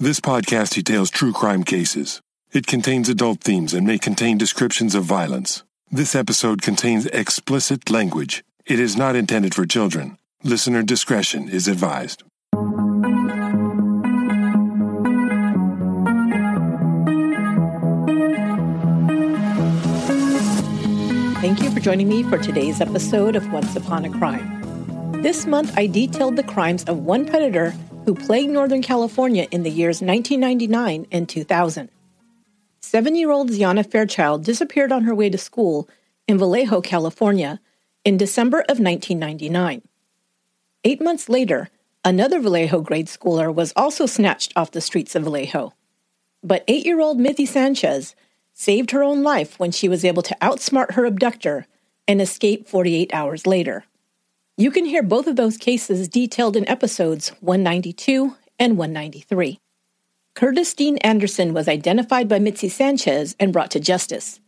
This podcast details true crime cases. It contains adult themes and may contain descriptions of violence. This episode contains explicit language. It is not intended for children. Listener discretion is advised. Thank you for joining me for today's episode of Once Upon a Crime. This month, I detailed the crimes of one predator who plagued Northern California in the years 1999 and 2000. Seven year old Xiana Fairchild disappeared on her way to school in Vallejo, California, in December of 1999. Eight months later, another Vallejo grade schooler was also snatched off the streets of Vallejo. But eight year old Mitzi Sanchez saved her own life when she was able to outsmart her abductor and escape 48 hours later. You can hear both of those cases detailed in episodes 192 and 193. Curtis Dean Anderson was identified by Mitzi Sanchez and brought to justice.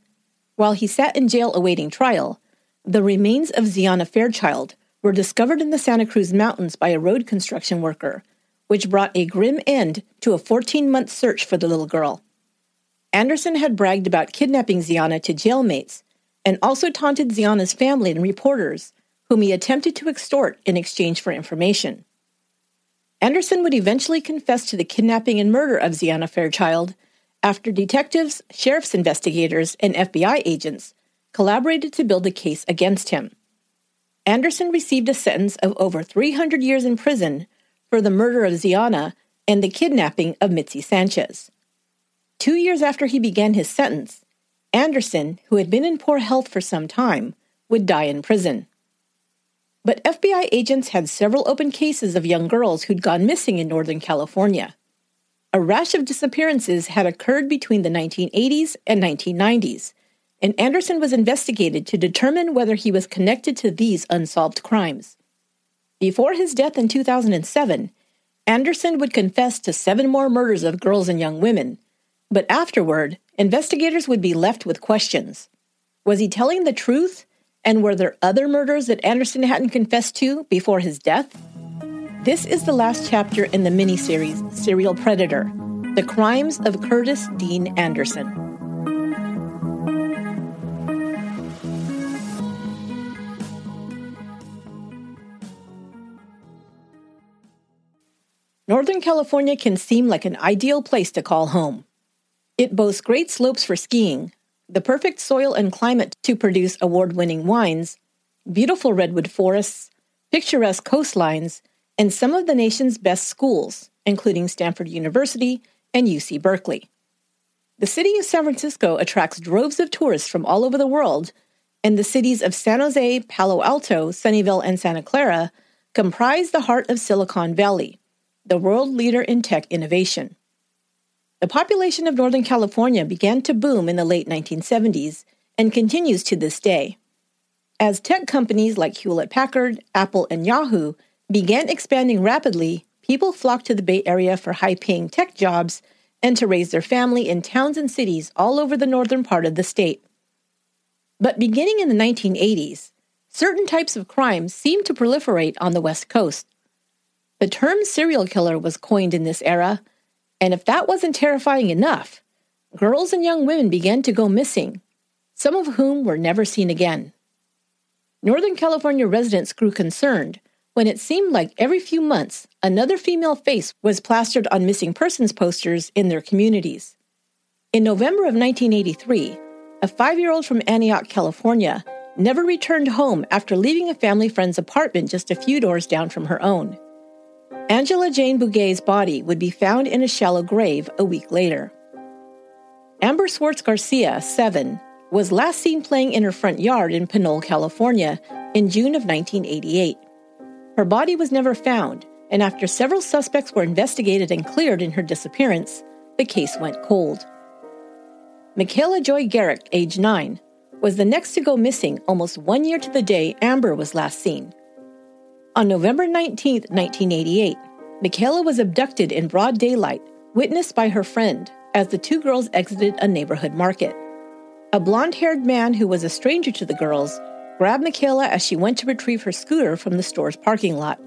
While he sat in jail awaiting trial, the remains of Xiana Fairchild were discovered in the Santa Cruz Mountains by a road construction worker, which brought a grim end to a 14 month search for the little girl. Anderson had bragged about kidnapping Xiana to jailmates and also taunted Xiana's family and reporters whom he attempted to extort in exchange for information. Anderson would eventually confess to the kidnapping and murder of Xiana Fairchild after detectives, sheriff's investigators, and FBI agents collaborated to build a case against him. Anderson received a sentence of over 300 years in prison for the murder of Xiana and the kidnapping of Mitzi Sanchez. Two years after he began his sentence, Anderson, who had been in poor health for some time, would die in prison. But FBI agents had several open cases of young girls who'd gone missing in Northern California. A rash of disappearances had occurred between the 1980s and 1990s, and Anderson was investigated to determine whether he was connected to these unsolved crimes. Before his death in 2007, Anderson would confess to seven more murders of girls and young women, but afterward, investigators would be left with questions. Was he telling the truth and were there other murders that Anderson hadn't confessed to before his death? This is the last chapter in the miniseries Serial Predator The Crimes of Curtis Dean Anderson. Northern California can seem like an ideal place to call home. It boasts great slopes for skiing, the perfect soil and climate to produce award winning wines, beautiful redwood forests, picturesque coastlines, and some of the nation's best schools, including Stanford University and UC Berkeley. The city of San Francisco attracts droves of tourists from all over the world, and the cities of San Jose, Palo Alto, Sunnyvale, and Santa Clara comprise the heart of Silicon Valley, the world leader in tech innovation. The population of Northern California began to boom in the late 1970s and continues to this day. As tech companies like Hewlett Packard, Apple, and Yahoo began expanding rapidly, people flocked to the Bay Area for high paying tech jobs and to raise their family in towns and cities all over the northern part of the state. But beginning in the 1980s, certain types of crime seemed to proliferate on the West Coast. The term serial killer was coined in this era and if that wasn't terrifying enough, girls and young women began to go missing, some of whom were never seen again. Northern California residents grew concerned when it seemed like every few months another female face was plastered on missing persons posters in their communities. In November of 1983, a five year old from Antioch, California, never returned home after leaving a family friend's apartment just a few doors down from her own. Angela Jane Bugay's body would be found in a shallow grave a week later. Amber Swartz Garcia, 7, was last seen playing in her front yard in Pinole, California in June of 1988. Her body was never found, and after several suspects were investigated and cleared in her disappearance, the case went cold. Michaela Joy Garrick, age 9, was the next to go missing almost one year to the day Amber was last seen. On November 19, 1988, Michaela was abducted in broad daylight, witnessed by her friend as the two girls exited a neighborhood market. A blond haired man who was a stranger to the girls grabbed Michaela as she went to retrieve her scooter from the store's parking lot.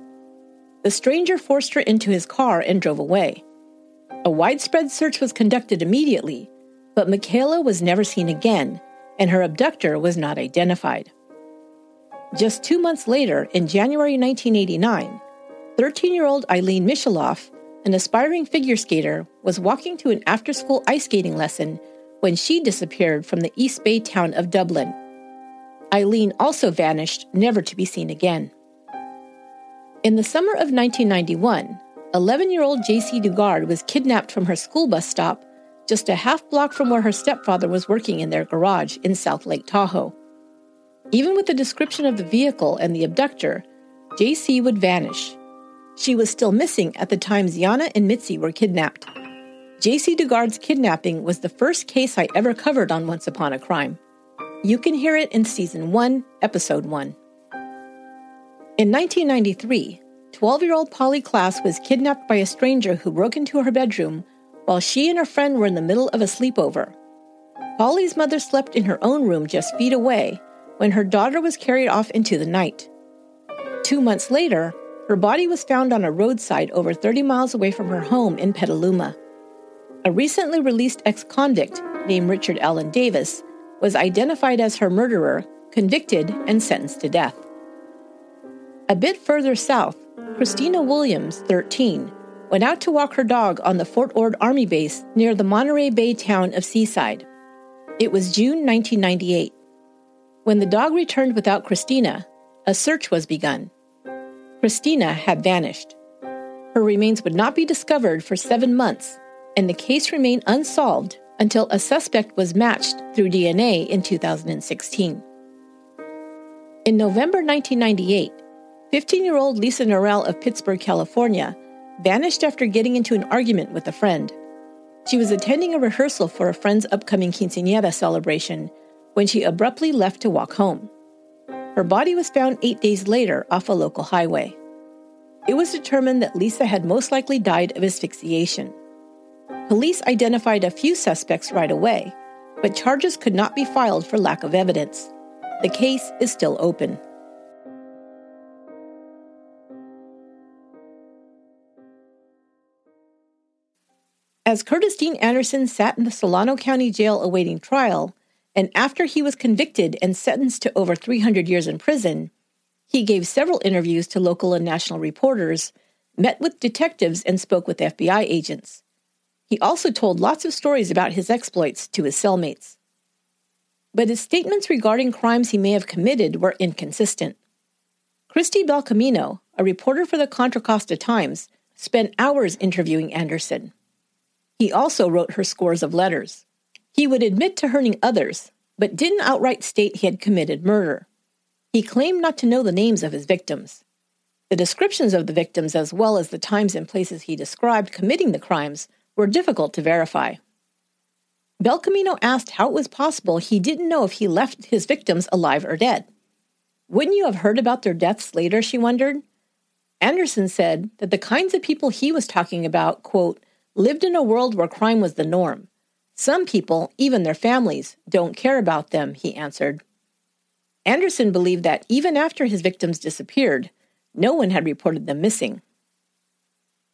The stranger forced her into his car and drove away. A widespread search was conducted immediately, but Michaela was never seen again, and her abductor was not identified. Just two months later, in January 1989, 13 year old Ilene Misheloff, an aspiring figure skater, was walking to an after school ice skating lesson when she disappeared from the East Bay town of Dublin. Ilene also vanished, never to be seen again. In the summer of 1991, 11 year old Jaycee Dugard was kidnapped from her school bus stop just a half block from where her stepfather was working in their garage in South Lake Tahoe. Even with the description of the vehicle and the abductor, Jaycee would vanish. She was still missing at the time Xiana and Mitzi were kidnapped. Jaycee Dugard's kidnapping was the first case I ever covered on Once Upon a Crime. You can hear it in Season 1, Episode 1. In 1993, 12 year old Polly Klaas was kidnapped by a stranger who broke into her bedroom while she and her friend were in the middle of a sleepover. Polly's mother slept in her own room just feet away when her daughter was carried off into the night. Two months later, her body was found on a roadside over 30 miles away from her home in Petaluma. A recently released ex convict named Richard Allen Davis was identified as her murderer, convicted, and sentenced to death. A bit further south, Christina Williams, 13, went out to walk her dog on the Fort Ord Army base near the Monterey Bay town of Seaside. It was June 1998. When the dog returned without Christina, a search was begun. Christina had vanished. Her remains would not be discovered for seven months, and the case remained unsolved until a suspect was matched through DNA in 2016. In November 1998, 15 year old Lisa Norell of Pittsburg, California, vanished after getting into an argument with a friend. She was attending a rehearsal for a friend's upcoming quinceanera celebration when she abruptly left to walk home. Her body was found eight days later off a local highway. It was determined that Lisa had most likely died of asphyxiation. Police identified a few suspects right away, but charges could not be filed for lack of evidence. The case is still open. As Curtis Dean Anderson sat in the Solano County Jail awaiting trial, and after he was convicted and sentenced to over 300 years in prison, he gave several interviews to local and national reporters, met with detectives, and spoke with FBI agents. He also told lots of stories about his exploits to his cellmates. But his statements regarding crimes he may have committed were inconsistent. Kristi Belcamino, a reporter for the Contra Costa Times, spent hours interviewing Anderson. He also wrote her scores of letters. He would admit to hurting others, but didn't outright state he had committed murder. He claimed not to know the names of his victims. The descriptions of the victims, as well as the times and places he described committing the crimes, were difficult to verify. Belcamino asked how it was possible he didn't know if he left his victims alive or dead. Wouldn't you have heard about their deaths later? she wondered. Anderson said that the kinds of people he was talking about, quote, lived in a world where crime was the norm. Some people, even their families, don't care about them, he answered. Anderson believed that even after his victims disappeared, no one had reported them missing.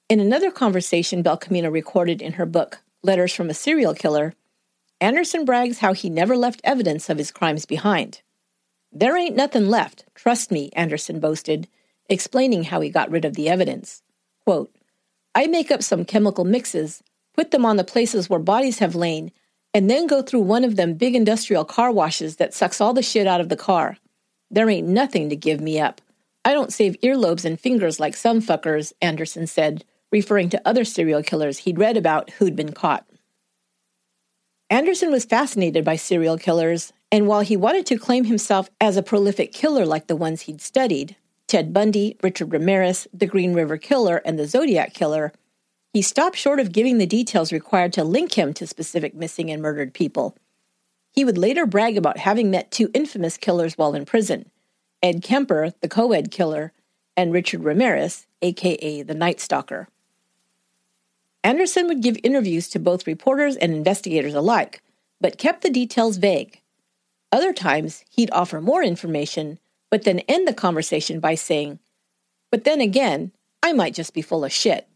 In another conversation Belcamino recorded in her book, Letters from a Serial Killer, Anderson brags how he never left evidence of his crimes behind. There ain't nothing left, trust me, Anderson boasted, explaining how he got rid of the evidence. Quote, I make up some chemical mixes, put them on the places where bodies have lain, and then go through one of them big industrial car washes that sucks all the shit out of the car. There ain't nothing to give me up. I don't save earlobes and fingers like some fuckers, Anderson said, referring to other serial killers he'd read about who'd been caught. Anderson was fascinated by serial killers, and while he wanted to claim himself as a prolific killer like the ones he'd studied, Ted Bundy, Richard Ramirez, the Green River Killer, and the Zodiac Killer, he stopped short of giving the details required to link him to specific missing and murdered people. He would later brag about having met two infamous killers while in prison Ed Kemper, the co ed killer, and Richard Ramirez, aka the Night Stalker. Anderson would give interviews to both reporters and investigators alike, but kept the details vague. Other times, he'd offer more information but then end the conversation by saying, But then again, I might just be full of shit.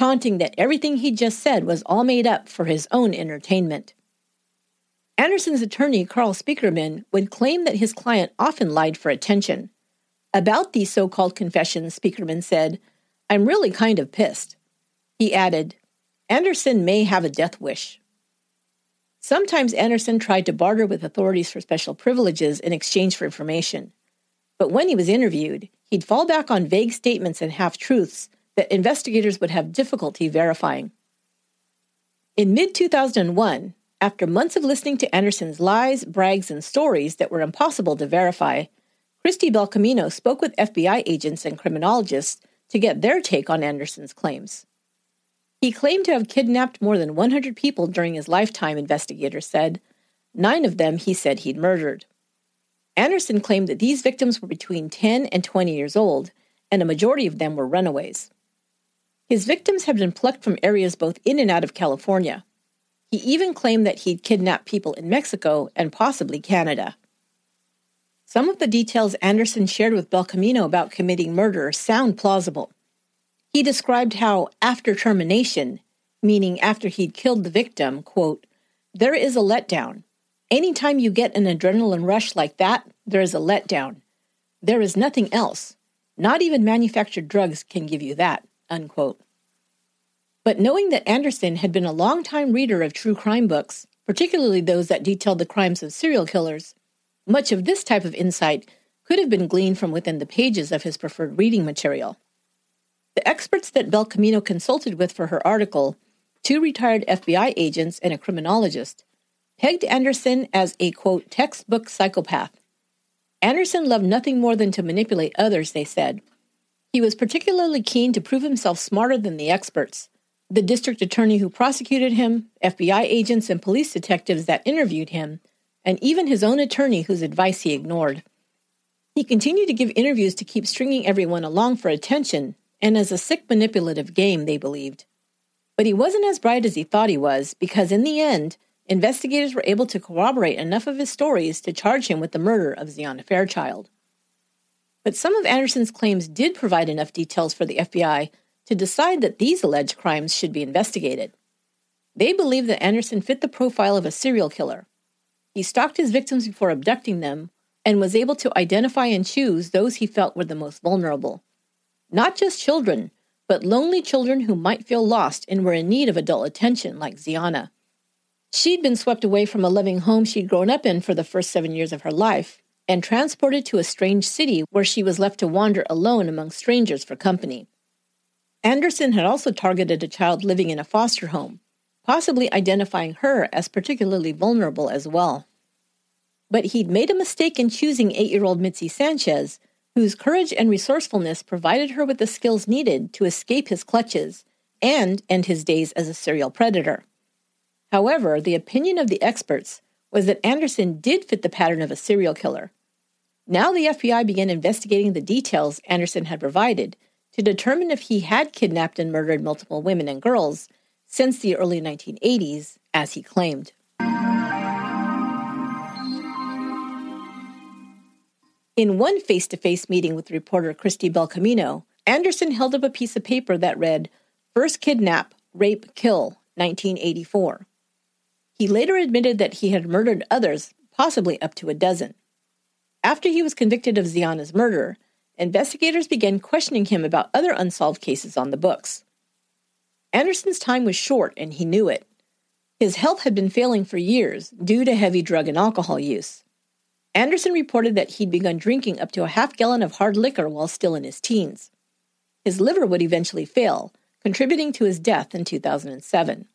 Taunting that everything he just said was all made up for his own entertainment. Anderson's attorney, Carl Spiekerman, would claim that his client often lied for attention. About these so called confessions, Spiekerman said, I'm really kind of pissed. He added, Anderson may have a death wish. Sometimes Anderson tried to barter with authorities for special privileges in exchange for information. But when he was interviewed, he'd fall back on vague statements and half truths that investigators would have difficulty verifying. In mid 2001, after months of listening to Anderson's lies, brags, and stories that were impossible to verify, Kristi Belcamino spoke with FBI agents and criminologists to get their take on Anderson's claims. He claimed to have kidnapped more than 100 people during his lifetime, investigators said. Nine of them he said he'd murdered. Anderson claimed that these victims were between 10 and 20 years old, and a majority of them were runaways. His victims had been plucked from areas both in and out of California. He even claimed that he'd kidnapped people in Mexico and possibly Canada. Some of the details Anderson shared with Belcamino about committing murder sound plausible. He described how, after termination, meaning after he'd killed the victim, quote, there is a letdown. Anytime you get an adrenaline rush like that, there is a letdown. There is nothing else. Not even manufactured drugs can give you that, unquote. But knowing that Anderson had been a long-time reader of true crime books, particularly those that detailed the crimes of serial killers, much of this type of insight could have been gleaned from within the pages of his preferred reading material. The experts that Belcamino consulted with for her article, two retired FBI agents and a criminologist, pegged Anderson as a quote textbook psychopath. Anderson loved nothing more than to manipulate others, they said. He was particularly keen to prove himself smarter than the experts. The district attorney who prosecuted him, FBI agents and police detectives that interviewed him, and even his own attorney whose advice he ignored. He continued to give interviews to keep stringing everyone along for attention and as a sick manipulative game, they believed. But he wasn't as bright as he thought he was, because in the end, investigators were able to corroborate enough of his stories to charge him with the murder of Xiana Fairchild. But some of Anderson's claims did provide enough details for the FBI to decide that these alleged crimes should be investigated. They believed that Anderson fit the profile of a serial killer. He stalked his victims before abducting them and was able to identify and choose those he felt were the most vulnerable. Not just children, but lonely children who might feel lost and were in need of adult attention, like Xiana. She'd been swept away from a loving home she'd grown up in for the first seven years of her life and transported to a strange city where she was left to wander alone among strangers for company. Anderson had also targeted a child living in a foster home, possibly identifying her as particularly vulnerable as well. But he'd made a mistake in choosing eight year old Mitzi Sanchez whose courage and resourcefulness provided her with the skills needed to escape his clutches and end his days as a serial predator. However, the opinion of the experts was that Anderson did fit the pattern of a serial killer. Now the FBI began investigating the details Anderson had provided to determine if he had kidnapped and murdered multiple women and girls since the early 1980s, as he claimed. In one face to face meeting with reporter Kristi Belcamino, Anderson held up a piece of paper that read, First Kidnap, Rape, Kill, 1984. He later admitted that he had murdered others, possibly up to a dozen. After he was convicted of Xiana's murder, investigators began questioning him about other unsolved cases on the books. Anderson's time was short, and he knew it. His health had been failing for years due to heavy drug and alcohol use. Anderson reported that he'd begun drinking up to a half gallon of hard liquor while still in his teens. His liver would eventually fail, contributing to his death in 2007.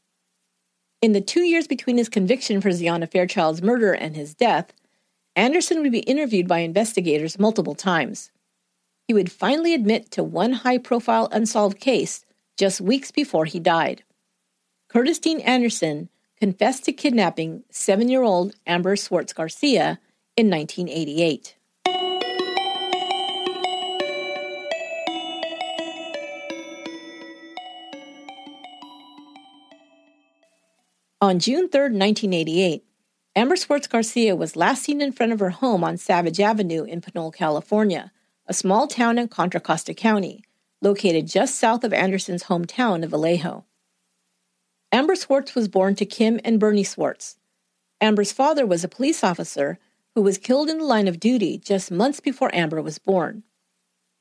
In the two years between his conviction for Xiana Fairchild's murder and his death, Anderson would be interviewed by investigators multiple times. He would finally admit to one high profile unsolved case just weeks before he died. Curtis Dean Anderson confessed to kidnapping seven year old Amber Swartz Garcia in 1988. On June 3, 1988, Amber Swartz Garcia was last seen in front of her home on Savage Avenue in Pinole, California, a small town in Contra Costa County, located just south of Anderson's hometown of Vallejo. Amber Swartz was born to Kim and Bernie Swartz. Amber's father was a police officer who was killed in the line of duty just months before Amber was born.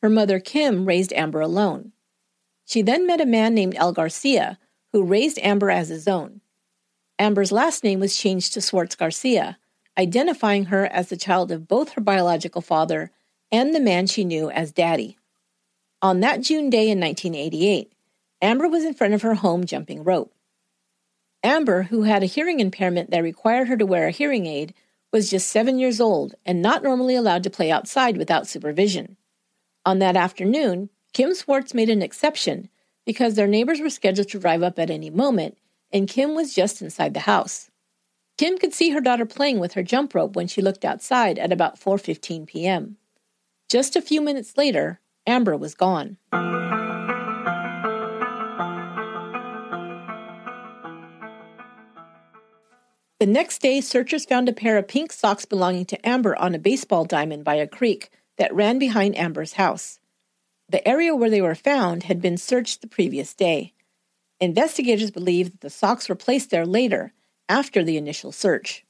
Her mother, Kim, raised Amber alone. She then met a man named El Garcia, who raised Amber as his own. Amber's last name was changed to Swartz Garcia, identifying her as the child of both her biological father and the man she knew as Daddy. On that June day in 1988, Amber was in front of her home jumping rope. Amber, who had a hearing impairment that required her to wear a hearing aid, was just seven years old and not normally allowed to play outside without supervision. On that afternoon, Kim Swartz made an exception because their neighbors were scheduled to drive up at any moment, and Kim was just inside the house. Kim could see her daughter playing with her jump rope when she looked outside at about 4:15 p.m. Just a few minutes later, Amber was gone. The next day, searchers found a pair of pink socks belonging to Amber on a baseball diamond by a creek that ran behind Amber's house. The area where they were found had been searched the previous day. Investigators believe that the socks were placed there later, after the initial search.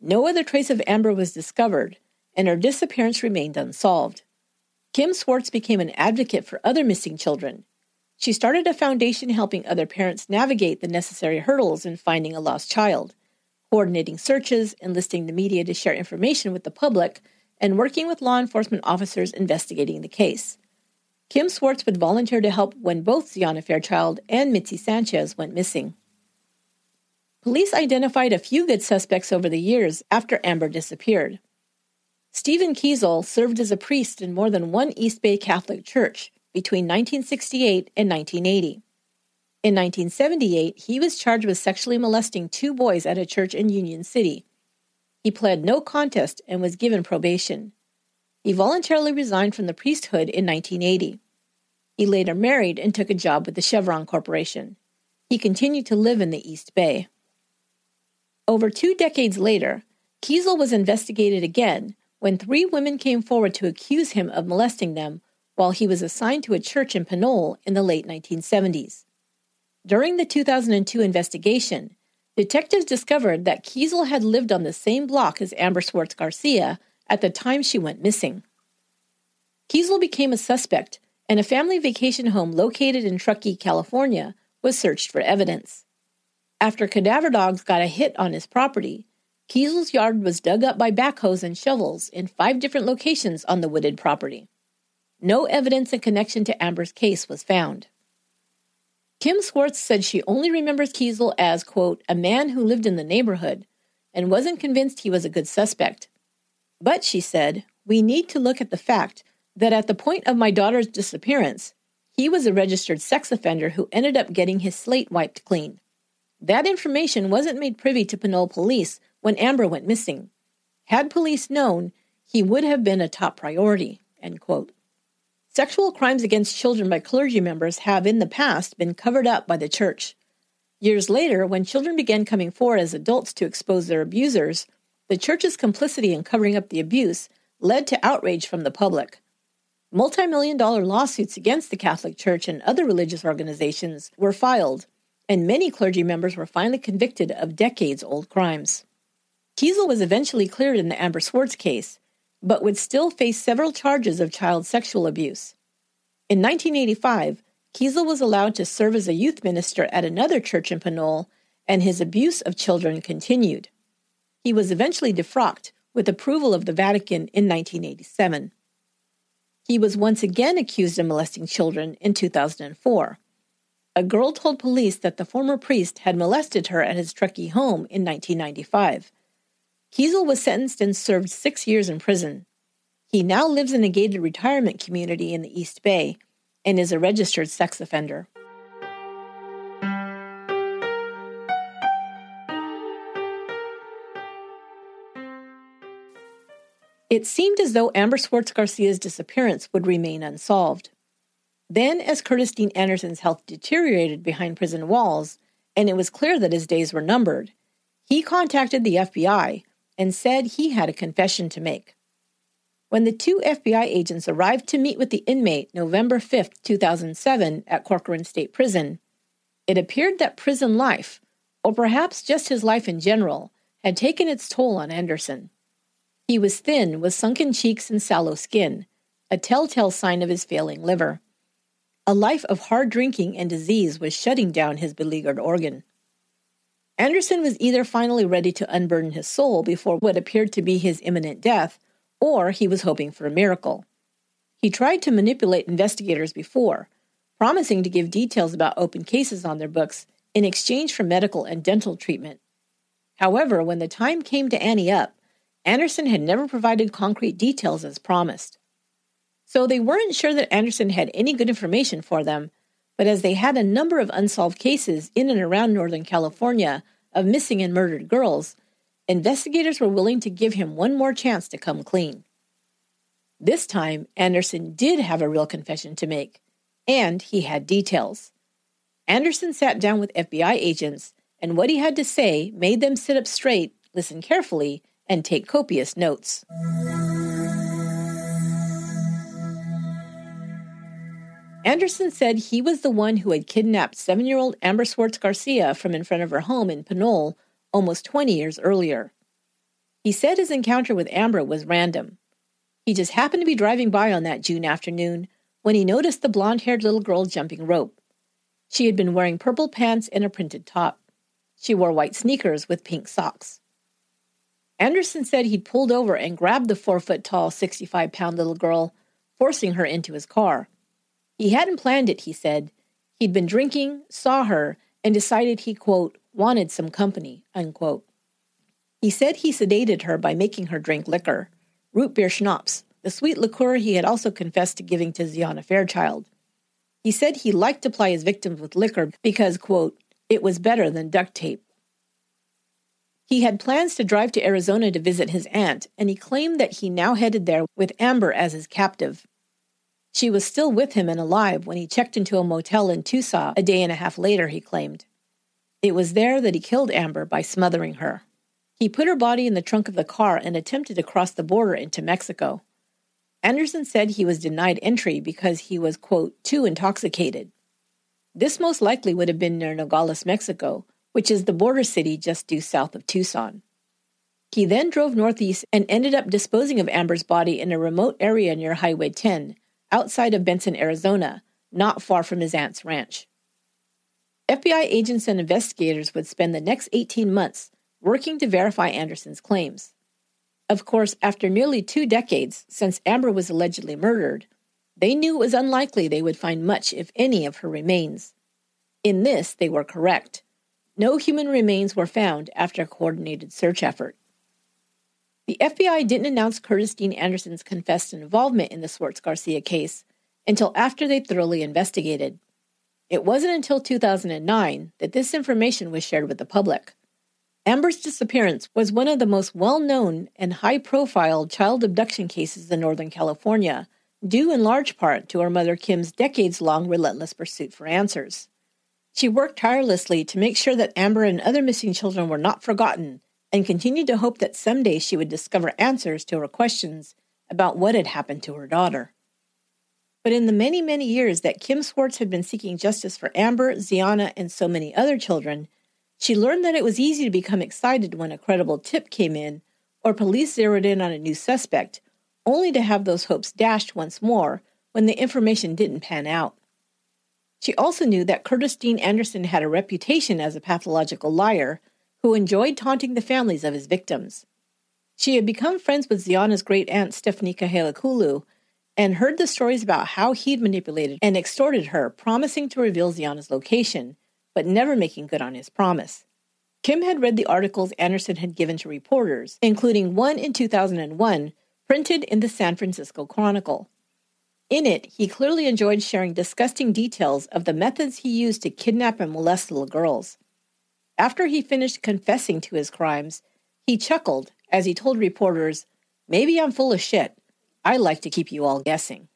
No other trace of Amber was discovered, and her disappearance remained unsolved. Kim Swartz became an advocate for other missing children. She started a foundation helping other parents navigate the necessary hurdles in finding a lost child coordinating searches, enlisting the media to share information with the public, and working with law enforcement officers investigating the case. Kim Swartz would volunteer to help when both Xiana Fairchild and Mitzi Sanchez went missing. Police identified a few good suspects over the years after Amber disappeared. Stephen Kiesle served as a priest in more than one East Bay Catholic church between 1968 and 1980. In 1978, he was charged with sexually molesting two boys at a church in Union City. He pled no contest and was given probation. He voluntarily resigned from the priesthood in 1980. He later married and took a job with the Chevron Corporation. He continued to live in the East Bay. Over two decades later, Kiesle was investigated again when three women came forward to accuse him of molesting them while he was assigned to a church in Pinole in the late 1970s. During the 2002 investigation, detectives discovered that Kiesle had lived on the same block as Amber Swartz Garcia at the time she went missing. Kiesle became a suspect, and a family vacation home located in Truckee, California, was searched for evidence. After cadaver dogs got a hit on his property, Kiesle's yard was dug up by backhoes and shovels in five different locations on the wooded property. No evidence in connection to Amber's case was found. Kim Swartz said she only remembers Kiesle as, quote, a man who lived in the neighborhood and wasn't convinced he was a good suspect. But, she said, we need to look at the fact that at the point of my daughter's disappearance, he was a registered sex offender who ended up getting his slate wiped clean. That information wasn't made privy to Pinole police when Amber went missing. Had police known, he would have been a top priority. Sexual crimes against children by clergy members have in the past been covered up by the church. Years later, when children began coming forward as adults to expose their abusers, the church's complicity in covering up the abuse led to outrage from the public. Multi million dollar lawsuits against the Catholic Church and other religious organizations were filed, and many clergy members were finally convicted of decades old crimes. Kiesle was eventually cleared in the Amber Swartz case, but would still face several charges of child sexual abuse. In 1985, Kiesle was allowed to serve as a youth minister at another church in Pinole, and his abuse of children continued. He was eventually defrocked with approval of the Vatican in 1987. He was once again accused of molesting children in 2004. A girl told police that the former priest had molested her at his Truckee home in 1995. Kiesle was sentenced and served six years in prison. He now lives in a gated retirement community in the East Bay and is a registered sex offender. It seemed as though Amber Swartz Garcia's disappearance would remain unsolved. Then, as Curtis Dean Anderson's health deteriorated behind prison walls, and it was clear that his days were numbered, he contacted the FBI and said he had a confession to make. When the two FBI agents arrived to meet with the inmate November 5, 2007, at Corcoran State Prison, it appeared that prison life, or perhaps just his life in general, had taken its toll on Anderson. He was thin, with sunken cheeks and sallow skin, a telltale sign of his failing liver. A life of hard drinking and disease was shutting down his beleaguered organ. Anderson was either finally ready to unburden his soul before what appeared to be his imminent death, or he was hoping for a miracle. He tried to manipulate investigators before, promising to give details about open cases on their books in exchange for medical and dental treatment. However, when the time came to Annie up, Anderson had never provided concrete details as promised. So they weren't sure that Anderson had any good information for them, but as they had a number of unsolved cases in and around Northern California of missing and murdered girls, investigators were willing to give him one more chance to come clean. This time, Anderson did have a real confession to make, and he had details. Anderson sat down with FBI agents, and what he had to say made them sit up straight, listen carefully, and take copious notes. Anderson said he was the one who had kidnapped seven year old Amber Swartz Garcia from in front of her home in Pinole almost 20 years earlier. He said his encounter with Amber was random. He just happened to be driving by on that June afternoon when he noticed the blonde haired little girl jumping rope. She had been wearing purple pants and a printed top. She wore white sneakers with pink socks. Anderson said he'd pulled over and grabbed the four foot tall, 65 pound little girl, forcing her into his car. He hadn't planned it, he said. He'd been drinking, saw her, and decided he, quote, wanted some company, unquote. He said he sedated her by making her drink liquor, root beer schnapps, the sweet liqueur he had also confessed to giving to Xiana Fairchild. He said he liked to ply his victims with liquor because, quote, it was better than duct tape. He had plans to drive to Arizona to visit his aunt, and he claimed that he now headed there with Amber as his captive. She was still with him and alive when he checked into a motel in Tucson a day and a half later, he claimed. It was there that he killed Amber by smothering her. He put her body in the trunk of the car and attempted to cross the border into Mexico. Anderson said he was denied entry because he was, quote, too intoxicated. This most likely would have been near Nogales, Mexico, which is the border city just due south of Tucson. He then drove northeast and ended up disposing of Amber's body in a remote area near Highway 10, outside of Benson, Arizona, not far from his aunt's ranch. FBI agents and investigators would spend the next 18 months working to verify Anderson's claims. Of course, after nearly two decades since Amber was allegedly murdered, they knew it was unlikely they would find much, if any, of her remains. In this, they were correct. No human remains were found after a coordinated search effort. The FBI didn't announce Curtis Dean Anderson's confessed involvement in the Swartz Garcia case until after they thoroughly investigated. It wasn't until 2009 that this information was shared with the public. Amber's disappearance was one of the most well known and high profile child abduction cases in Northern California, due in large part to her mother Kim's decades long relentless pursuit for answers. She worked tirelessly to make sure that Amber and other missing children were not forgotten and continued to hope that someday she would discover answers to her questions about what had happened to her daughter. But in the many, many years that Kim Swartz had been seeking justice for Amber, Xiana, and so many other children, she learned that it was easy to become excited when a credible tip came in or police zeroed in on a new suspect, only to have those hopes dashed once more when the information didn't pan out. She also knew that Curtis Dean Anderson had a reputation as a pathological liar who enjoyed taunting the families of his victims. She had become friends with Xiana's great aunt Stephanie Kahalekulu and heard the stories about how he'd manipulated and extorted her, promising to reveal Xiana's location, but never making good on his promise. Kim had read the articles Anderson had given to reporters, including one in 2001 printed in the San Francisco Chronicle. In it, he clearly enjoyed sharing disgusting details of the methods he used to kidnap and molest little girls. After he finished confessing to his crimes, he chuckled as he told reporters, Maybe I'm full of shit. I like to keep you all guessing.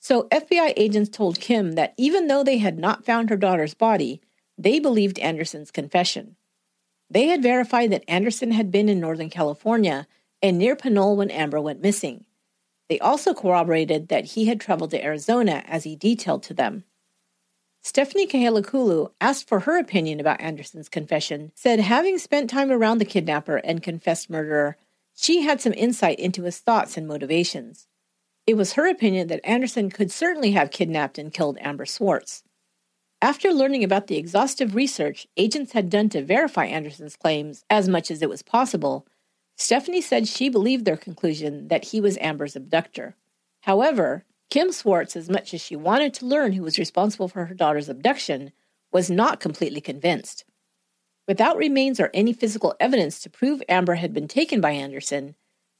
So FBI agents told Kim that even though they had not found her daughter's body, they believed Anderson's confession. They had verified that Anderson had been in Northern California and near Pinole when Amber went missing. They also corroborated that he had traveled to Arizona as he detailed to them. Stephanie Kahalekulu asked for her opinion about Anderson's confession, said having spent time around the kidnapper and confessed murderer, she had some insight into his thoughts and motivations. It was her opinion that Anderson could certainly have kidnapped and killed Amber Swartz. After learning about the exhaustive research agents had done to verify Anderson's claims as much as it was possible, Stephanie said she believed their conclusion that he was Amber's abductor. However, Kim Swartz, as much as she wanted to learn who was responsible for her daughter's abduction, was not completely convinced. Without remains or any physical evidence to prove Amber had been taken by Anderson,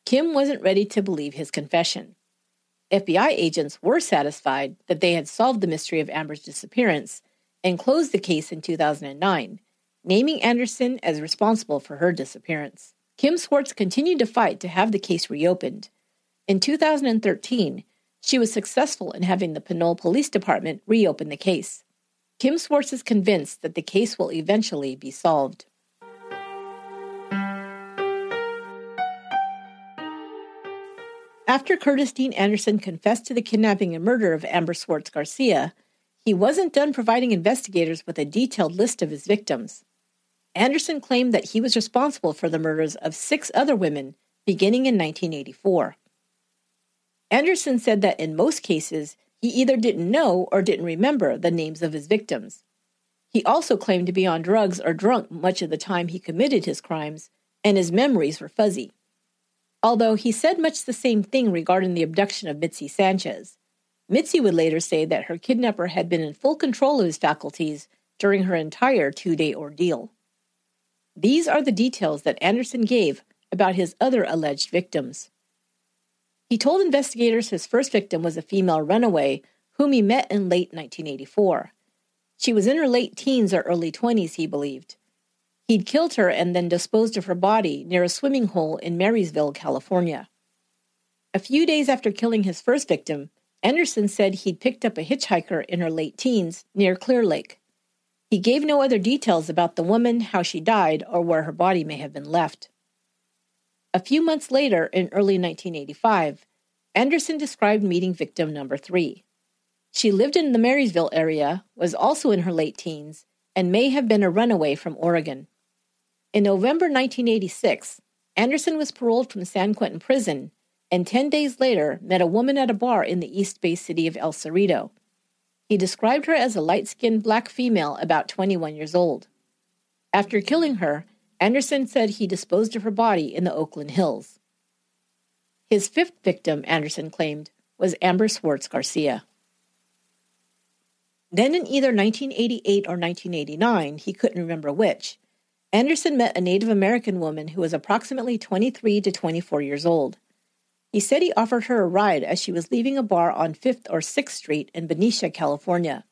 Kim wasn't ready to believe his confession. FBI agents were satisfied that they had solved the mystery of Amber's disappearance and closed the case in 2009, naming Anderson as responsible for her disappearance. Kim Swartz continued to fight to have the case reopened. In 2013, she was successful in having the Pinole Police Department reopen the case. Kim Swartz is convinced that the case will eventually be solved. After Curtis Dean Anderson confessed to the kidnapping and murder of Amber Swartz Garcia, he wasn't done providing investigators with a detailed list of his victims. Anderson claimed that he was responsible for the murders of six other women beginning in 1984. Anderson said that in most cases, he either didn't know or didn't remember the names of his victims. He also claimed to be on drugs or drunk much of the time he committed his crimes, and his memories were fuzzy. Although he said much the same thing regarding the abduction of Mitzi Sanchez. Mitzi would later say that her kidnapper had been in full control of his faculties during her entire two day ordeal. These are the details that Anderson gave about his other alleged victims. He told investigators his first victim was a female runaway whom he met in late 1984. She was in her late teens or early 20s, he believed. He'd killed her and then disposed of her body near a swimming hole in Marysville, California. A few days after killing his first victim, Anderson said he'd picked up a hitchhiker in her late teens near Clear Lake. He gave no other details about the woman, how she died, or where her body may have been left. A few months later, in early 1985, Anderson described meeting victim number three. She lived in the Marysville area, was also in her late teens, and may have been a runaway from Oregon. In November 1986, Anderson was paroled from San Quentin Prison and 10 days later met a woman at a bar in the East Bay city of El Cerrito. He described her as a light skinned black female about 21 years old. After killing her, Anderson said he disposed of her body in the Oakland Hills. His fifth victim, Anderson claimed, was Amber Swartz Garcia. Then in either 1988 or 1989, he couldn't remember which, Anderson met a Native American woman who was approximately 23 to 24 years old. He said he offered her a ride as she was leaving a bar on 5th or 6th Street in Benicia, California.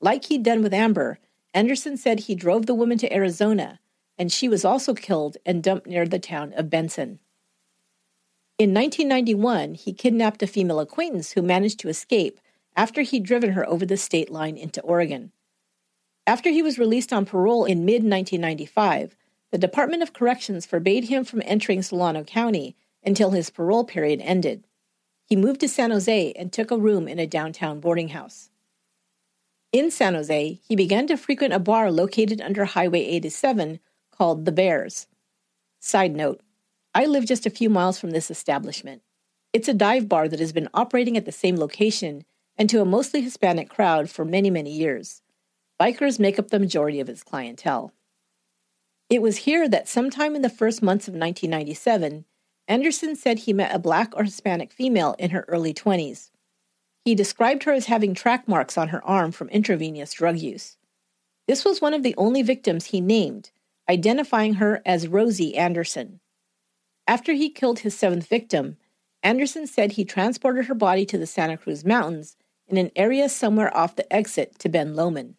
Like he'd done with Amber, Anderson said he drove the woman to Arizona, and she was also killed and dumped near the town of Benson. In 1991, he kidnapped a female acquaintance who managed to escape after he'd driven her over the state line into Oregon. After he was released on parole in mid 1995, the Department of Corrections forbade him from entering Solano County until his parole period ended. He moved to San Jose and took a room in a downtown boarding house. In San Jose, he began to frequent a bar located under Highway 87 called The Bears. Side note I live just a few miles from this establishment. It's a dive bar that has been operating at the same location and to a mostly Hispanic crowd for many, many years. Bikers make up the majority of its clientele. It was here that sometime in the first months of 1997, Anderson said he met a black or Hispanic female in her early 20s. He described her as having track marks on her arm from intravenous drug use. This was one of the only victims he named, identifying her as Rosie Anderson. After he killed his seventh victim, Anderson said he transported her body to the Santa Cruz Mountains in an area somewhere off the exit to Ben Lomond.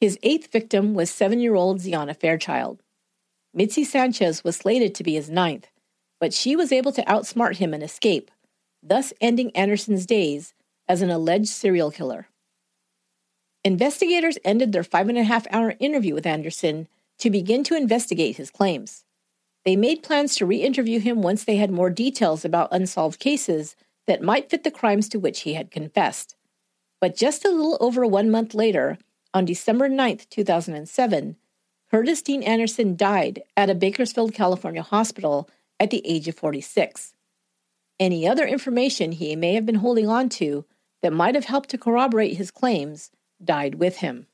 His eighth victim was seven year old Xiana Fairchild. Mitzi Sanchez was slated to be his ninth, but she was able to outsmart him and escape, thus ending Anderson's days as an alleged serial killer. Investigators ended their five and a half hour interview with Anderson to begin to investigate his claims. They made plans to re interview him once they had more details about unsolved cases that might fit the crimes to which he had confessed. But just a little over one month later, on December 9, 2007, Curtis Dean Anderson died at a Bakersfield, California hospital at the age of 46. Any other information he may have been holding on to that might have helped to corroborate his claims died with him.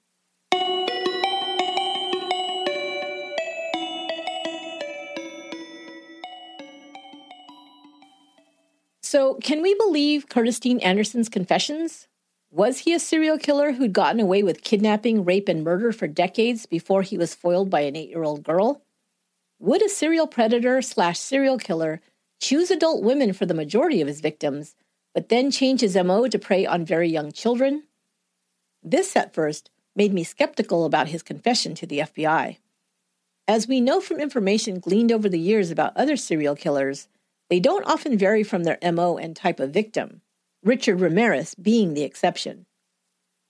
So, can we believe Curtis Dean Anderson's confessions? Was he a serial killer who'd gotten away with kidnapping, rape, and murder for decades before he was foiled by an eight year old girl? Would a serial predator slash serial killer choose adult women for the majority of his victims, but then change his MO to prey on very young children? This, at first, made me skeptical about his confession to the FBI. As we know from information gleaned over the years about other serial killers, they don't often vary from their MO and type of victim, Richard Ramirez being the exception.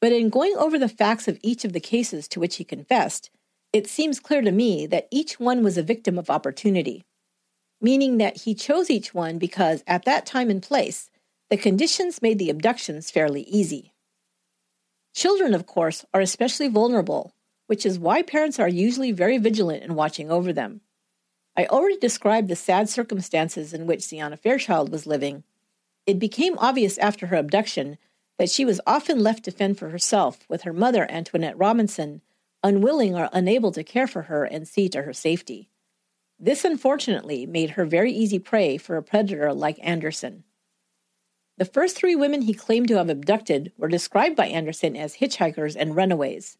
But in going over the facts of each of the cases to which he confessed, it seems clear to me that each one was a victim of opportunity, meaning that he chose each one because at that time and place, the conditions made the abductions fairly easy. Children, of course, are especially vulnerable, which is why parents are usually very vigilant in watching over them. I already described the sad circumstances in which Xiana Fairchild was living. It became obvious after her abduction that she was often left to fend for herself, with her mother, Antoinette Robinson, unwilling or unable to care for her and see to her safety. This unfortunately made her very easy prey for a predator like Anderson. The first three women he claimed to have abducted were described by Anderson as hitchhikers and runaways.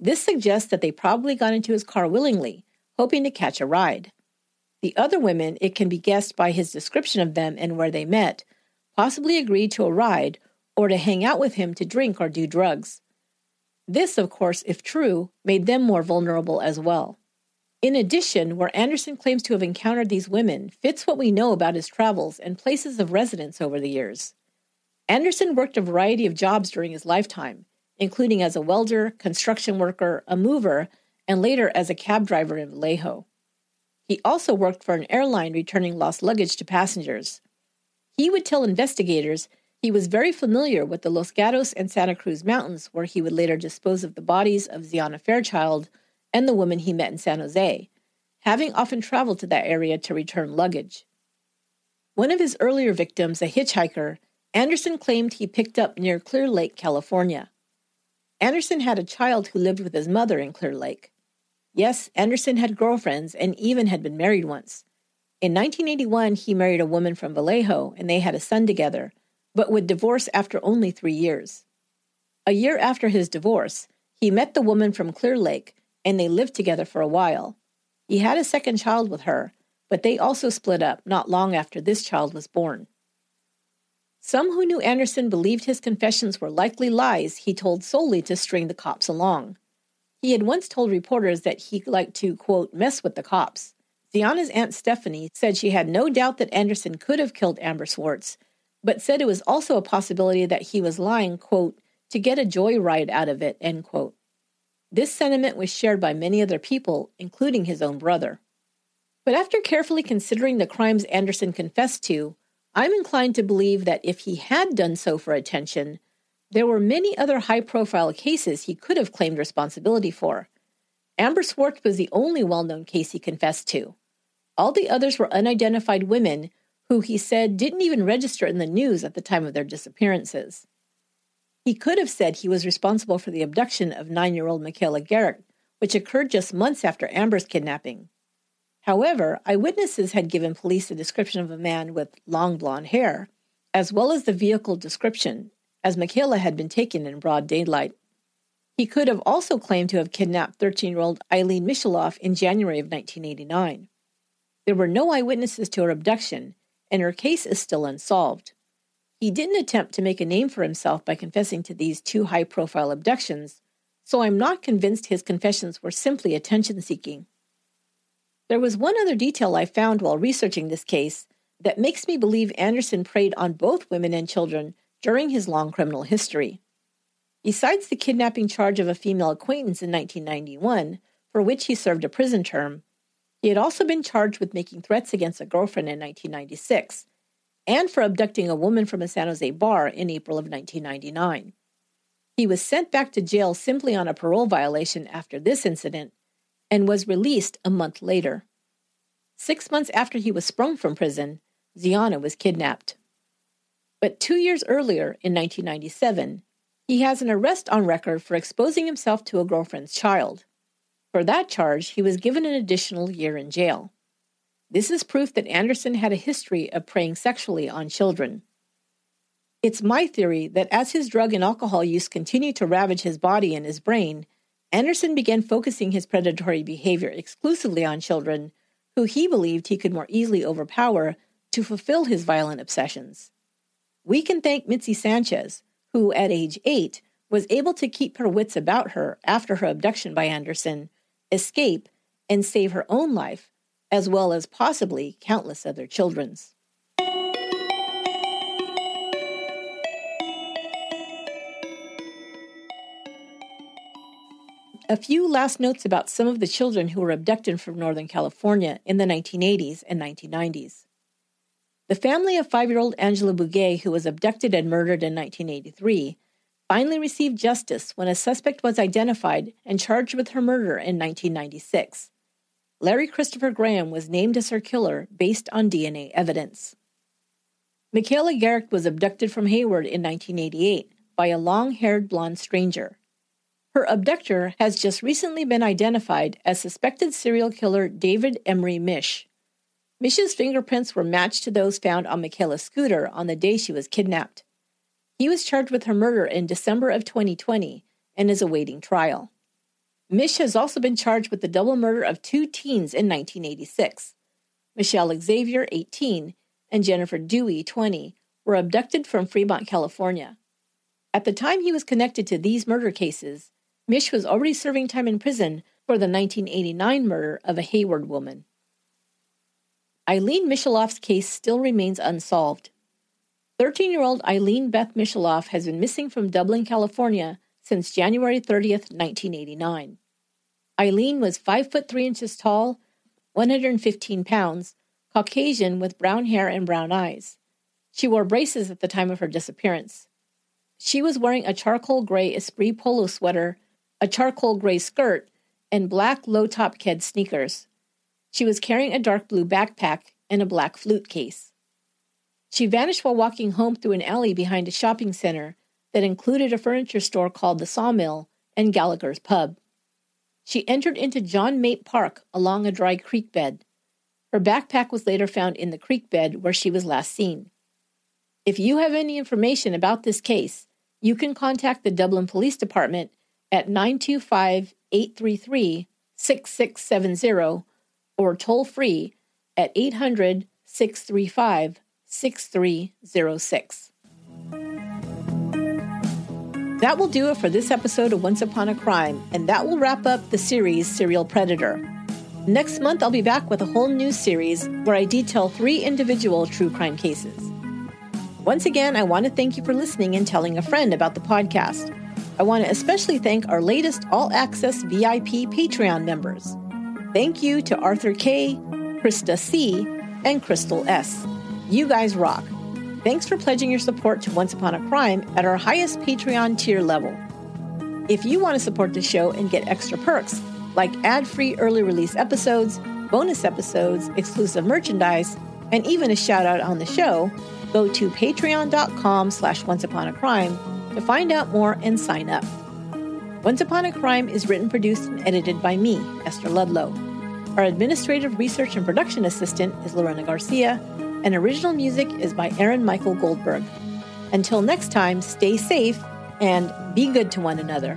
This suggests that they probably got into his car willingly, hoping to catch a ride. The other women, it can be guessed by his description of them and where they met, possibly agreed to a ride or to hang out with him to drink or do drugs. This, of course, if true, made them more vulnerable as well. In addition, where Anderson claims to have encountered these women fits what we know about his travels and places of residence over the years. Anderson worked a variety of jobs during his lifetime, including as a welder, construction worker, a mover, and later as a cab driver in Vallejo. He also worked for an airline returning lost luggage to passengers. He would tell investigators he was very familiar with the Los Gatos and Santa Cruz Mountains, where he would later dispose of the bodies of Xiana Fairchild and the woman he met in San Jose, having often traveled to that area to return luggage. One of his earlier victims, a hitchhiker, Anderson claimed he picked up near Clear Lake, California. Anderson had a child who lived with his mother in Clear Lake. Yes, Anderson had girlfriends and even had been married once. In 1981, he married a woman from Vallejo and they had a son together, but would divorce after only three years. A year after his divorce, he met the woman from Clear Lake and they lived together for a while. He had a second child with her, but they also split up not long after this child was born. Some who knew Anderson believed his confessions were likely lies he told solely to string the cops along. He had once told reporters that he liked to, quote, mess with the cops. Xiana's Aunt Stephanie said she had no doubt that Anderson could have killed Amber Swartz, but said it was also a possibility that he was lying, quote, to get a joyride out of it, end quote. This sentiment was shared by many other people, including his own brother. But after carefully considering the crimes Anderson confessed to, I'm inclined to believe that if he had done so for attention, there were many other high profile cases he could have claimed responsibility for. Amber Swartz was the only well known case he confessed to. All the others were unidentified women who he said didn't even register in the news at the time of their disappearances. He could have said he was responsible for the abduction of nine year old Michaela Garecht, which occurred just months after Amber's kidnapping. However, eyewitnesses had given police a description of a man with long blonde hair, as well as the vehicle description, as Michaela had been taken in broad daylight. He could have also claimed to have kidnapped 13 year old Ilene Misheloff in January of 1989. There were no eyewitnesses to her abduction, and her case is still unsolved. He didn't attempt to make a name for himself by confessing to these two high profile abductions, so I'm not convinced his confessions were simply attention seeking. There was one other detail I found while researching this case that makes me believe Anderson preyed on both women and children during his long criminal history. Besides the kidnapping charge of a female acquaintance in 1991, for which he served a prison term, He had also been charged with making threats against a girlfriend in 1996 and for abducting a woman from a San Jose bar in April of 1999. He was sent back to jail simply on a parole violation after this incident and was released a month later. Six months after he was sprung from prison, Xiana was kidnapped. But two years earlier, in 1997, he has an arrest on record for exposing himself to a girlfriend's child. For that charge, he was given an additional year in jail. This is proof that Anderson had a history of preying sexually on children. It's my theory that as his drug and alcohol use continued to ravage his body and his brain, Anderson began focusing his predatory behavior exclusively on children who he believed he could more easily overpower to fulfill his violent obsessions. We can thank Mitzi Sanchez, who at age eight was able to keep her wits about her after her abduction by Anderson, escape, and save her own life, as well as possibly countless other children's. A few last notes about some of the children who were abducted from Northern California in the 1980s and 1990s. The family of five year old Angela Bugay, who was abducted and murdered in 1983, finally received justice when a suspect was identified and charged with her murder in 1996. Larry Christopher Graham was named as her killer based on DNA evidence. Michaela Garecht was abducted from Hayward in 1988 by a long haired blonde stranger. Her abductor has just recently been identified as suspected serial killer David Emery Misch. Misch's fingerprints were matched to those found on Michaela's scooter on the day she was kidnapped. He was charged with her murder in December of 2020 and is awaiting trial. Misch has also been charged with the double murder of two teens in 1986. Michelle Xavier, 18, and Jennifer Duey, 20, were abducted from Fremont, California. At the time he was connected to these murder cases, Misch was already serving time in prison for the 1989 murder of a Hayward woman. Ilene Misheloff's case still remains unsolved. 13 year old Ilene Beth Misheloff has been missing from Dublin, California since January 30th, 1989. Ilene was 5 foot 3 inches tall, 115 pounds, Caucasian with brown hair and brown eyes. She wore braces at the time of her disappearance. She was wearing a charcoal gray Esprit polo sweater a charcoal gray skirt, and black low top ked sneakers. She was carrying a dark blue backpack and a black flute case. She vanished while walking home through an alley behind a shopping center that included a furniture store called the Sawmill and Gallagher's Pub. She entered into John Mate Park along a dry creek bed. Her backpack was later found in the creek bed where she was last seen. If you have any information about this case, you can contact the Dublin Police Department at 925 833 6670 or toll free at 800 635 6306. That will do it for this episode of Once Upon a Crime, and that will wrap up the series Serial Predator. Next month, I'll be back with a whole new series where I detail three individual true crime cases. Once again, I want to thank you for listening and telling a friend about the podcast. I want to especially thank our latest all access VIP Patreon members. Thank you to Arthur K., Krista C., and Crystal S. You guys rock. Thanks for pledging your support to Once Upon a Crime at our highest Patreon tier level. If you want to support the show and get extra perks, like ad-free early release episodes, bonus episodes, exclusive merchandise, and even a shout out on the show, go to patreon.com slash once upon a crime to find out more and sign up. Once Upon a Crime is written, produced, and edited by me, Esther Ludlow. Our administrative research and production assistant is Lorena Garcia, and original music is by Aaron Michael Goldberg. Until next time, stay safe and be good to one another.